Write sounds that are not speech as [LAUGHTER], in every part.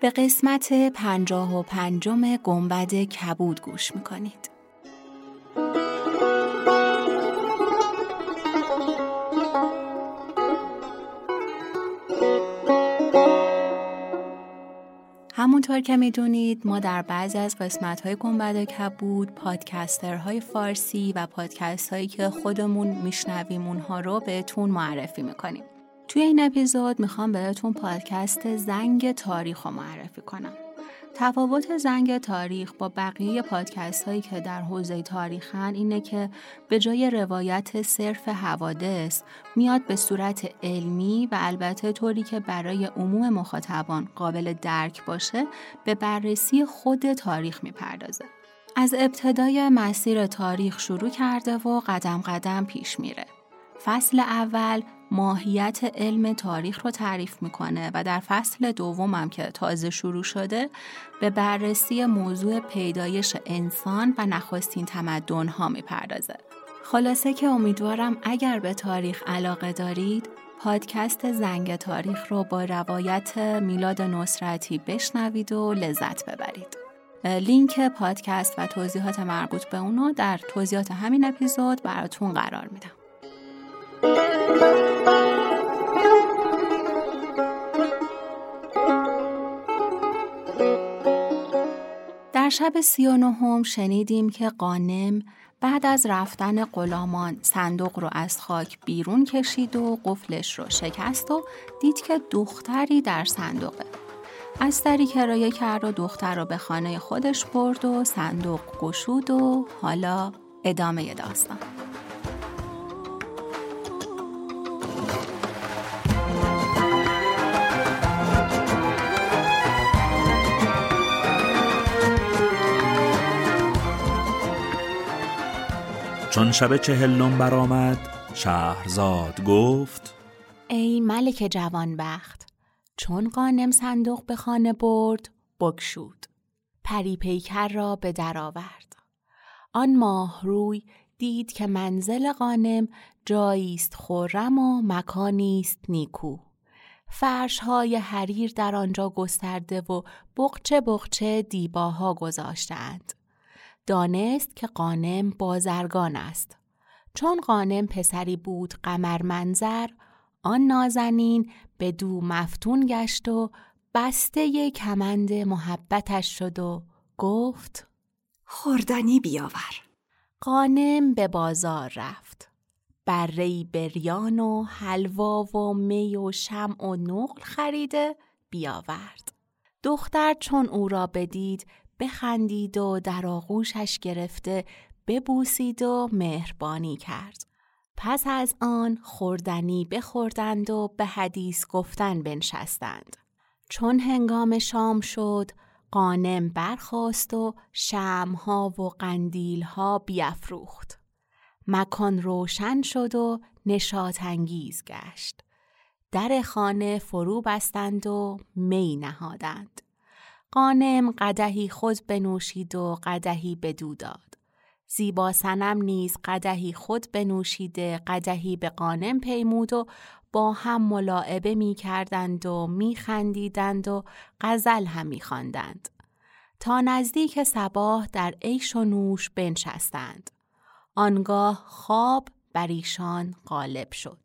به قسمت پنجاه و پنجم گنبد کبود گوش می‌کنید همونطور که می‌دونید ما در بعضی از قسمت های گنبد کبود پادکسترهای فارسی و پادکست هایی که خودمون میشنویم اونها رو بهتون معرفی می‌کنیم. توی این اپیزود می‌خوام بهتون پادکست زنگ تاریخ رو معرفی کنم. تفاوت زنگ تاریخ با بقیه پادکست هایی که در حوزه تاریخن اینه که به جای روایت صرف حوادث میاد به صورت علمی و البته طوری که برای عموم مخاطبان قابل درک باشه به بررسی خود تاریخ می‌پردازه. از ابتدای مسیر تاریخ شروع کرده و قدم قدم پیش میره. فصل اول ماهیت علم تاریخ رو تعریف می‌کنه و در فصل دومم که تازه شروع شده به بررسی موضوع پیدایش انسان و نخستین تمدن ها می‌پردازه. خلاصه که امیدوارم اگر به تاریخ علاقه دارید پادکست زنگ تاریخ رو با روایت میلاد نصرتی بشنوید و لذت ببرید. لینک پادکست و توضیحات مربوط به اونو در توضیحات همین اپیزود براتون قرار میدم. در شب سی و نهم شنیدیم که قانم بعد از رفتن غلامان صندوق رو از خاک بیرون کشید و قفلش رو شکست و دید که دختری در صندوقه. از دری کرایه کرد و دختر رو به خانه خودش برد و صندوق گشود و حالا ادامه داستان. چون شب چهلم برآمد شهرزاد گفت ای ملک جوانبخت چون قانم صندوق به خانه برد بگشود. پری پیکر را به در آورد. آن ماه روی دید که منزل قانم جایی است خرم و مکانی است نیکو. فرش های حریر در آنجا گسترده و بغچه بغچه دیباها گذاشتند. دانست که قانم بازرگان است. چون قانم پسری بود قمر منظر، آن نازنین به دو مفتون گشت و بسته کمند محبتش شد و گفت خوردنی بیاور. قانم به بازار رفت. برهی بریان و حلوا و می و شم و نقل خریده بیاورد. دختر چون او را بدید بخندید و در آغوشش گرفته ببوسید و مهربانی کرد. پس از آن خوردنی بخوردند و به حدیث گفتن بنشستند. چون هنگام شام شد قانم برخواست و شمها و قندیلها بیافروخت. مکان روشن شد و نشاط انگیز گشت. در خانه فرو بستند و می نهادند. قانم قدهی خود بنوشید و قدهی بدو داد. زیبا سنم نیز قدهی خود بنوشیده قدهی به قانم پیمود و با هم ملاعبه می کردند و می خندیدند و غزل هم می خواندند. تا نزدیک سباه در عیش و نوش بنشستند. آنگاه خواب بر ایشان غالب شد.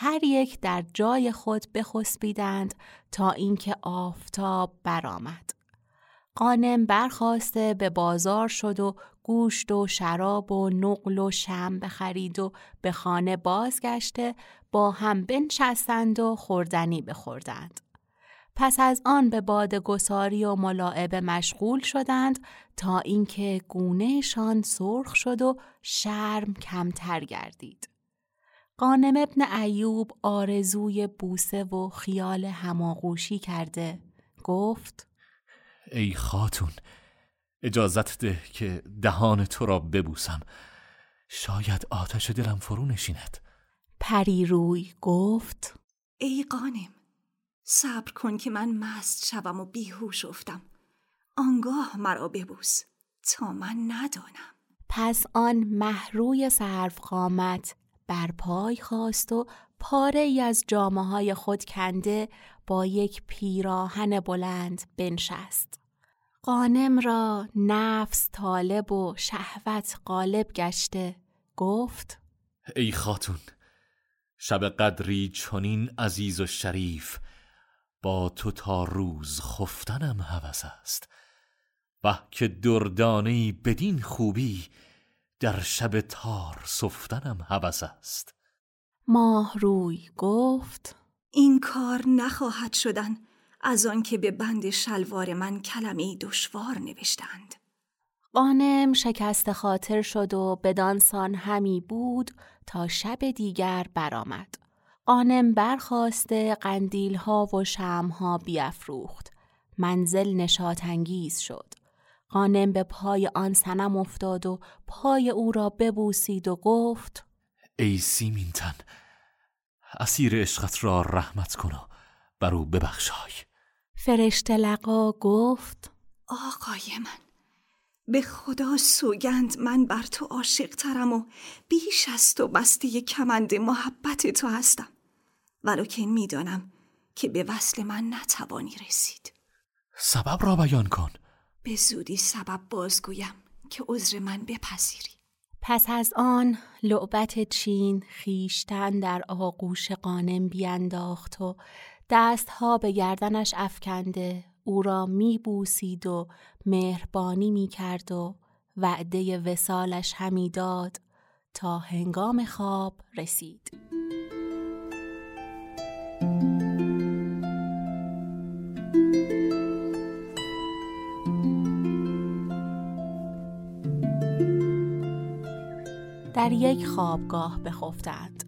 هر یک در جای خود بخسبیدند تا اینکه آفتاب برآمد. قانم برخواسته به بازار شد و گوشت و شراب و نقل و شم بخرید و به خانه بازگشته با هم بنشستند و خوردنی بخوردند. پس از آن به باد گساری و ملاعبه مشغول شدند تا اینکه گونهشان سرخ شد و شرم کمتر گردید. قانم ابن ایوب آرزوی بوسه و خیال هماغوشی کرده. گفت ای خاتون اجازت ده که دهان تو را ببوسم. شاید آتش دلم فرو نشیند. پری روی گفت ای قانم صبر کن که من مست شوم و بیهوش افتم. آنگاه مرا ببوس تا من ندانم. پس آن محروی صرف قامت بر پای خواست و پاره ای از جامعه های خود کنده با یک پیراهن بلند بنشست. قانم را نفس طالب و شهوت غالب گشته گفت ای خاتون شب قدری چنین عزیز و شریف با تو تا روز خفتنم هوس است و که دردانه بدین خوبی در شب تار صفتنم هوس است ماه روی گفت این کار نخواهد شدن از آنکه به بند شلوار من کلمه دشوار نوشتند قانم شکست خاطر شد و بدانسان همی بود تا شب دیگر برآمد. قانم برخواسته قندیل ها و شم ها بیافروخت. منزل نشاط انگیز شد. قانم به پای آن سنم افتاد و پای او را ببوسید و گفت ای سیمینتن اسیر عشقت را رحمت کن و بر او ببخشای. فرشته لقا گفت آقای من به خدا سوگند من بر تو عاشق ترم و بیش از تو بسته کمند محبت تو هستم. ولکن می‌دانم که به وصل من نتوانی رسید. سبب را بیان کن. به زودی سبب بازگویم که عذر من بپذیری پس از آن لعبت چین خیشتن در آغوش قانم بینداخت و دستها به گردنش افکنده او را می بوسید و مهربانی می کرد و وعده وسالش همی داد تا هنگام خواب رسید. در یک خوابگاه بخفتند.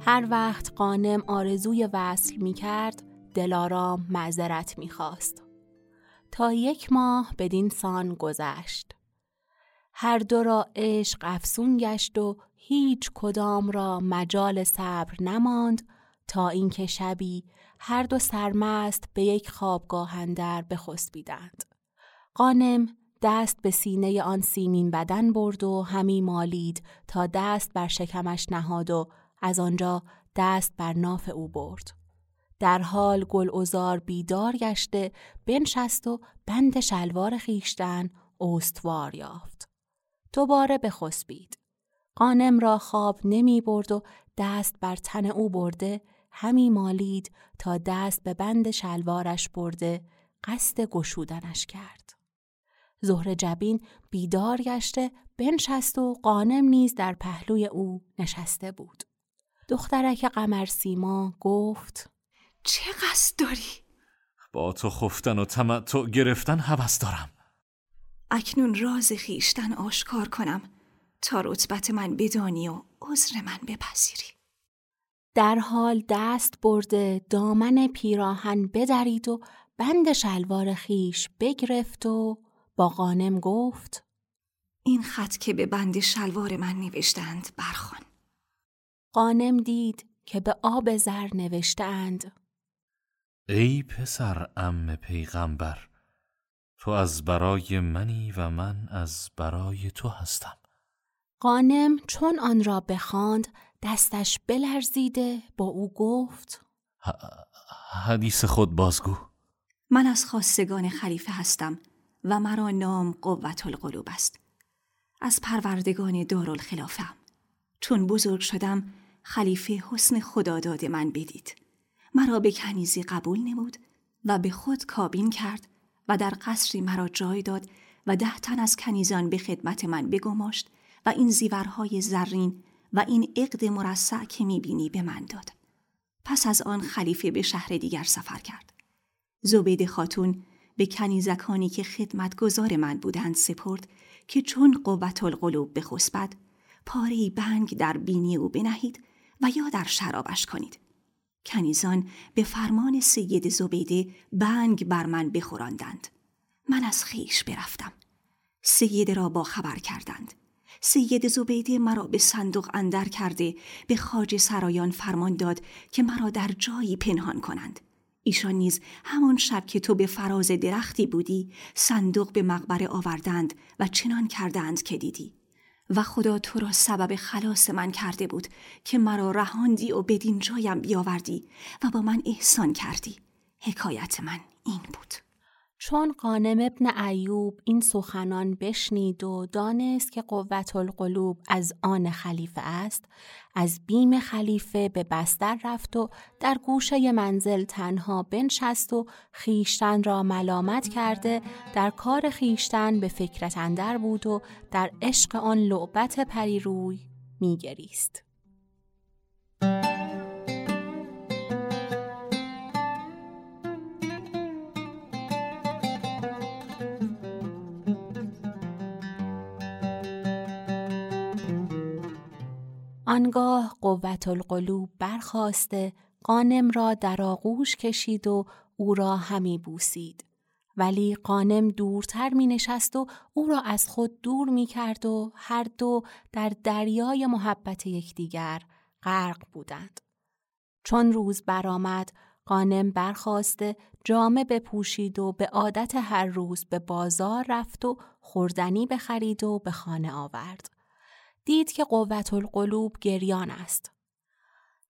هر وقت قانم آرزوی وصل می کرد دلارام معذرت می خواست. تا یک ماه بدین سان گذشت. هر دو را عشق افسون گشت و هیچ کدام را مجال صبر نماند تا اینکه شبی هر دو سرمست به یک خوابگاه اندر بخسبیدند. قانم دست به سینه آن سیمین بدن برد و همی مالید تا دست بر شکمش نهاد و از آنجا دست بر ناف او برد. در حال گل ازار بیدار گشته بنشست و بند شلوار خیشتن استوار یافت. دوباره بخسبید. قانم را خواب نمی برد و دست بر تن او برده همی مالید تا دست به بند شلوارش برده قصد گشودنش کرد. زهر جبین بیدار گشته بنشست و قانم نیز در پهلوی او نشسته بود. دخترک قمر سیما گفت چه قصد داری؟ با تو خفتن و تمتع گرفتن هوس دارم اکنون راز خیشتن آشکار کنم تا رتبت من بدانی و عذر من بپذیری در حال دست برده دامن پیراهن بدرید و بند شلوار خیش بگرفت و با قانم گفت این خط که به بند شلوار من نوشتند برخوان. قانم دید که به آب زر نوشتند ای پسر ام پیغمبر تو از برای منی و من از برای تو هستم. قانم چون آن را بخواند دستش بلرزیده با او گفت حدیث خود بازگو. من از خواستگان خلیفه هستم. و مرا نام قوت القلوب است از پروردگان دارالخلافم چون بزرگ شدم خلیفه حسن خداداد من بدید مرا به کنیزی قبول نمود و به خود کابین کرد و در قصری مرا جای داد و ده تن از کنیزان به خدمت من بگماشت و این زیورهای زرین و این عقد مرصع که می‌بینی به من داد. پس از آن خلیفه به شهر دیگر سفر کرد. زبید خاتون به کنیزکانی که خدمتگزار من بودند سپرد که چون قوت القلوب بخسبد پاره بنگ در بینی او بنهید و یا در شرابش کنید. کنیزان به فرمان سید زبیده بنگ بر من بخوراندند. من از خیش برفتم سیده را با خبر کردند سید زبیده مرا به صندوق اندر کرده به خاج سرایان فرمان داد که مرا در جایی پنهان کنند ایشان نیز همان شب که تو به فراز درختی بودی صندوق به مقبره آوردند و چنان کردند که دیدی. و خدا تو را سبب خلاص من کرده بود که مرا رهاندی و بدین جایم بیاوردی و با من احسان کردی. حکایت من این بود. چون قانم ابن ایوب این سخنان بشنید و دانست که قوت القلوب از آن خلیفه است از بیم خلیفه به بستر رفت و در گوشه منزل تنها بنشست و خیشتن را ملامت کرده در کار خیشتن به فکرت اندر بود و در عشق آن لعبت پریروی میگریست. آنگاه قوت القلوب برخواسته قانم را در آغوش کشید و او را همی بوسید. ولی قانم دورتر می نشست و او را از خود دور می کرد و هر دو در دریای محبت یکدیگر غرق بودند. چون روز برآمد قانم برخواسته جامه بپوشید و به عادت هر روز به بازار رفت و خوردنی بخرید و به خانه آورد. دید که قوت القلوب گریان است.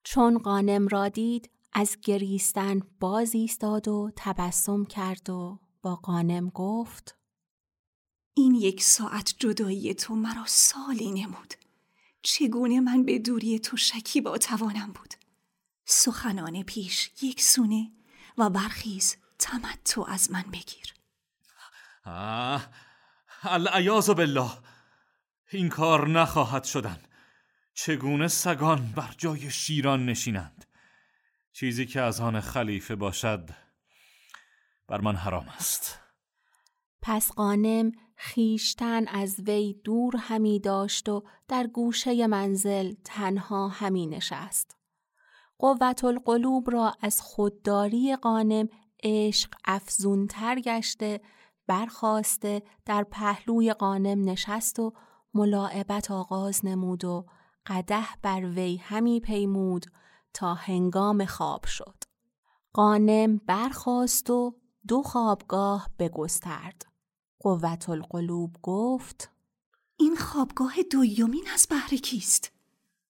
چون قانم را دید از گریستن باز ایستاد و تبسم کرد و با قانم گفت این یک ساعت جدایی تو مرا سالی نمود. چگونه من به دوری تو شکی با توانم بود؟ سخنان پیش یک سونه و برخیز تو از من بگیر. آه العیاذ بالله. این کار نخواهد شدن. چگونه سگان بر جای شیران نشینند؟ چیزی که از آن خلیفه باشد بر من حرام است. پس قانم خیشتن از وی دور همی داشت و در گوشه منزل تنها همی نشست. قوت القلوب را از خودداری قانم عشق افزونتر گشته برخواسته در پهلوی قانم نشست و ملاعبت آغاز نمود و قده بر وی همی پیمود تا هنگام خواب شد. قانم برخواست و دو خوابگاه بگسترد. قوت القلوب گفت این خوابگاه دویمین از بهر کیست؟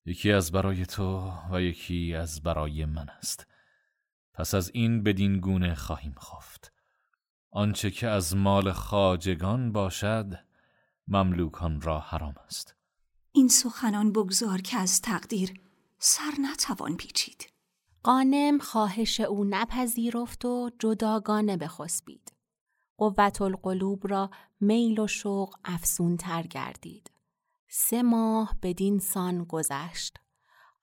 یکی از برای تو و یکی از برای من است. پس از این بدین گونه خواهیم خفت. آنچه که از مال خاجگان باشد مملوکان را حرام است. این سخنان بگذار که از تقدیر سر نتوان پیچید. قانم خواهش او نپذیرفت و جداگانه بخسبید. قوت القلوب را میل و شوق افسونتر گردید. سه ماه بدین سان گذشت.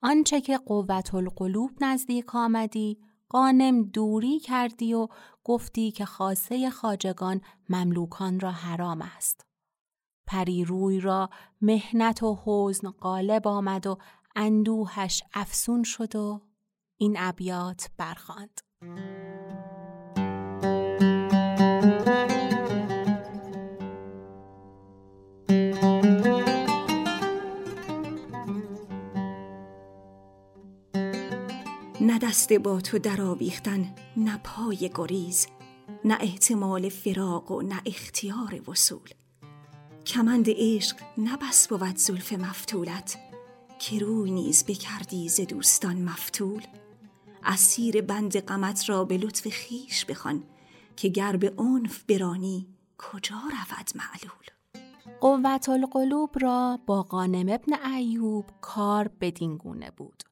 آنچه که قوت القلوب نزدیک آمدی قانم دوری کردی و گفتی که خاصه خاجگان مملوکان را حرام است. روی را مهنت و حزن غالب آمد و اندوهش افسون شد و این ابیات برخواند. نه دست با تو در آویختن نه پای گریز نه احتمال فراق و نه اختیار وصول کمند عشق نبس بود زلف مفتولت. که روی نیز بکردی ز دوستان مفتول. اسیر بند غمت را به لطف خیش بخوان که گر به عنف برانی کجا رود معلول؟ قوت القلوب را با قانم ابن ایوب کار بدین گونه بود.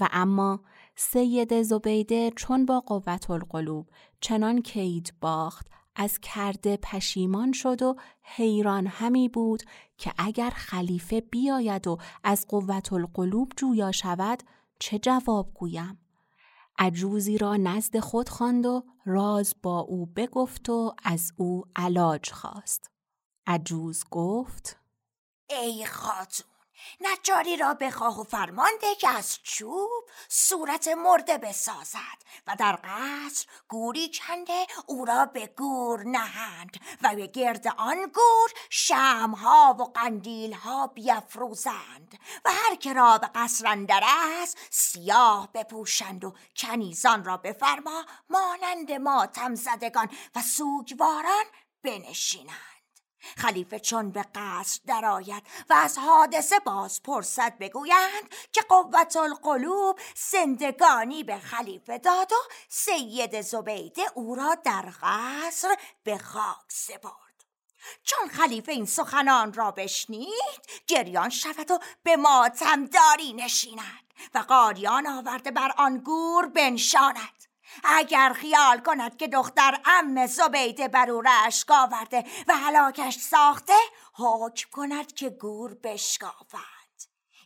و اما سید زبیده چون با قوت القلوب چنان کید باخت از کرده پشیمان شد و حیران همی بود که اگر خلیفه بیاید و از قوت القلوب جویا شود چه جواب گویم؟ عجوزی را نزد خود خواند و راز با او بگفت و از او علاج خواست. عجوز گفت ای خاتون نجاری را بخواه و فرمانده که از چوب صورت مرده بسازد و در قصر گوری کنده او را به گور نهند و به گرد آن گور شمها و قندیلها بیافروزند و هر که را به قصر اندر است سیاه بپوشند و کنیزان را بفرما مانند ماتم زدگان و سوگواران بنشینند. خلیفه چون به قصر درآید و از حادثه باز پرسد بگویند که قوت القلوب زندگانی به خلیفه داد و سید زبیده او را در قصر به خاک سپرد. چون خلیفه این سخنان را بشنید گریان شود و به ماتم داری نشیند و قاریان آورده بر آن گور بنشاند. اگر خیال کند که دختر ام زبیده بر او رشک آورده و هلاکش ساخته حکم کند که گور بشکافد.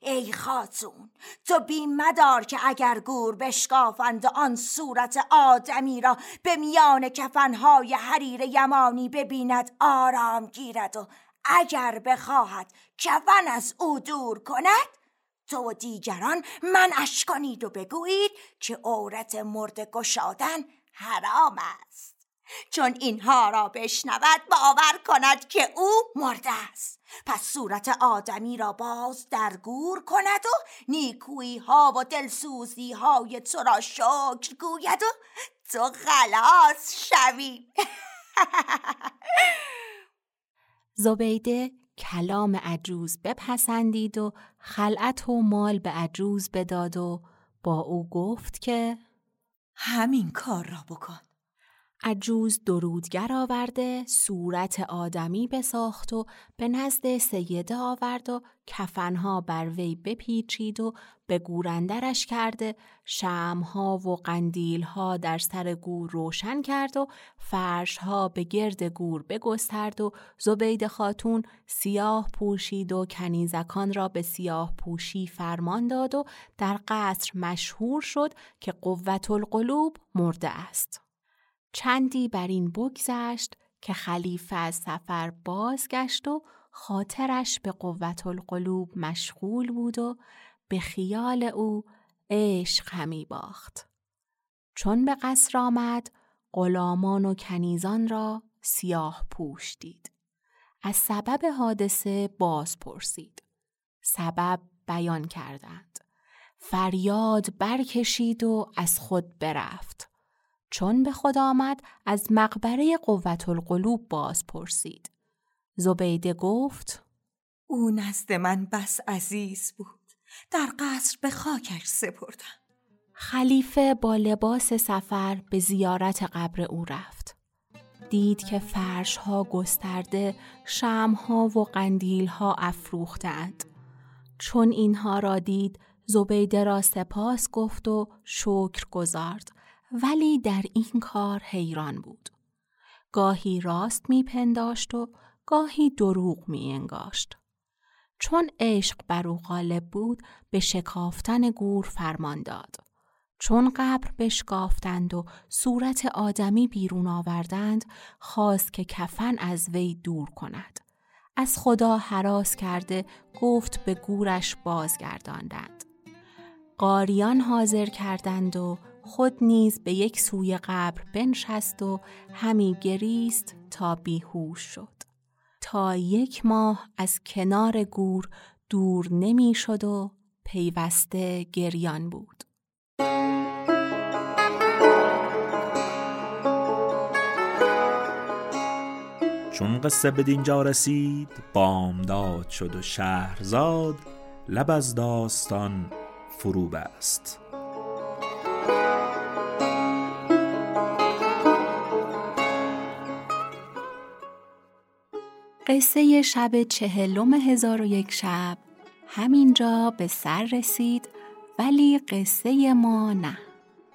ای خاتون تو بیم مدار که اگر گور بشکافند آن صورت آدمی را به میان کفنهای حریر یمانی ببیند آرام گیرد و اگر بخواهد کفن از او دور کند تو و دیگران من کنید و بگویید که عورت مرد گشادن حرام است. چون اینها را بشنود باور کند که او مرده است. پس صورت آدمی را باز در گور کند و نیکویی ها و دلسوزی های تو را شکر گوید و تو خلاص شوی. [LAUGHS] زبیده کلام عجوز بپسندید و خلعت و مال به عجوز بداد و با او گفت که همین کار را بکن. عجوز درودگر آورده صورت آدمی بساخت و به نزد سیده آورد و کفنها بر وی بپیچید و به گورندرش کرده شمها و قندیلها در سر گور روشن کرد و فرشها به گرد گور بگسترد و زبید خاتون سیاه پوشید و کنیزکان را به سیاه پوشی فرمان داد و در قصر مشهور شد که قوت القلوب مرده است. چندی بر این بگذشت که خلیفه از سفر بازگشت و خاطرش به قوت القلوب مشغول بود و به خیال او عشق همی باخت. چون به قصر آمد غلامان و کنیزان را سیاه پوش دید. از سبب حادثه باز پرسید. سبب بیان کردند. فریاد برکشید و از خود برفت. چون به خود آمد از مقبره قوت القلوب باز پرسید. زبیده گفت او نزد من بس عزیز بود. در قصر به خاکش سپردم. خلیفه با لباس سفر به زیارت قبر او رفت. دید که فرش ها گسترده، شم ها و قندیل ها افروختند. چون اینها را دید، زبیده را سپاس گفت و شکر گذارد ولی در این کار حیران بود. گاهی راست میپنداشت و گاهی دروغ می انگاشت. چون عشق بر او غالب بود به شکافتن گور فرمان داد. چون قبر بشکافتند و صورت آدمی بیرون آوردند خواست که کفن از وی دور کند. از خدا حراس کرده گفت به گورش بازگرداندند. قاریان حاضر کردند و خود نیز به یک سوی قبر بنشست و همی گریست تا بیهوش شد. تا یک ماه از کنار گور دور نمی‌شد و پیوسته گریان بود. چون قصه به دینجا رسید بامداد شد و شهرزاد لب از داستان فرو بست. قصه شب چهلم هزار و یک شب. همینجا به سر رسید ولی قصه ما نه.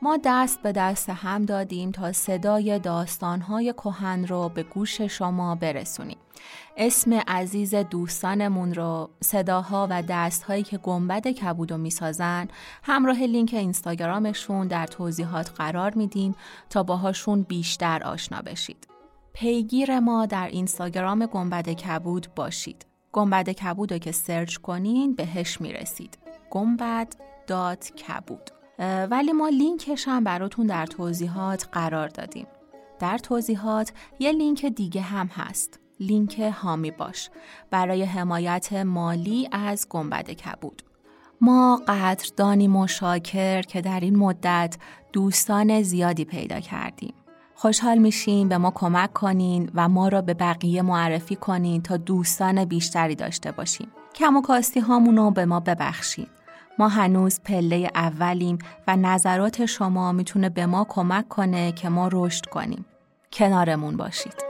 ما دست به دست هم دادیم تا صدای داستانهای کهن رو به گوش شما برسونیم. اسم عزیز دوستانمون رو صداها و دستهایی که گنبد کبودو می‌سازن همراه لینک اینستاگرامشون در توضیحات قرار میدیم تا باهاشون بیشتر آشنا بشید. پیگیر ما در اینستاگرام گنبد کبود باشید. گنبد کبود رو که سرچ کنین بهش می‌رسید. گنبد dot کبود. ولی ما لینکش هم براتون در توضیحات قرار دادیم. در توضیحات یه لینک دیگه هم هست. لینک حامی باش. برای حمایت مالی از گنبد کبود. ما قدردانی و شاکریم که در این مدت دوستان زیادی پیدا کردیم. خوشحال میشیم به ما کمک کنین و ما را به بقیه معرفی کنین تا دوستان بیشتری داشته باشیم. کم و کاستی هامونو به ما ببخشید. ما هنوز پله اولیم و نظرات شما می‌تونه به ما کمک کنه که ما رشد کنیم. کنارمون باشید.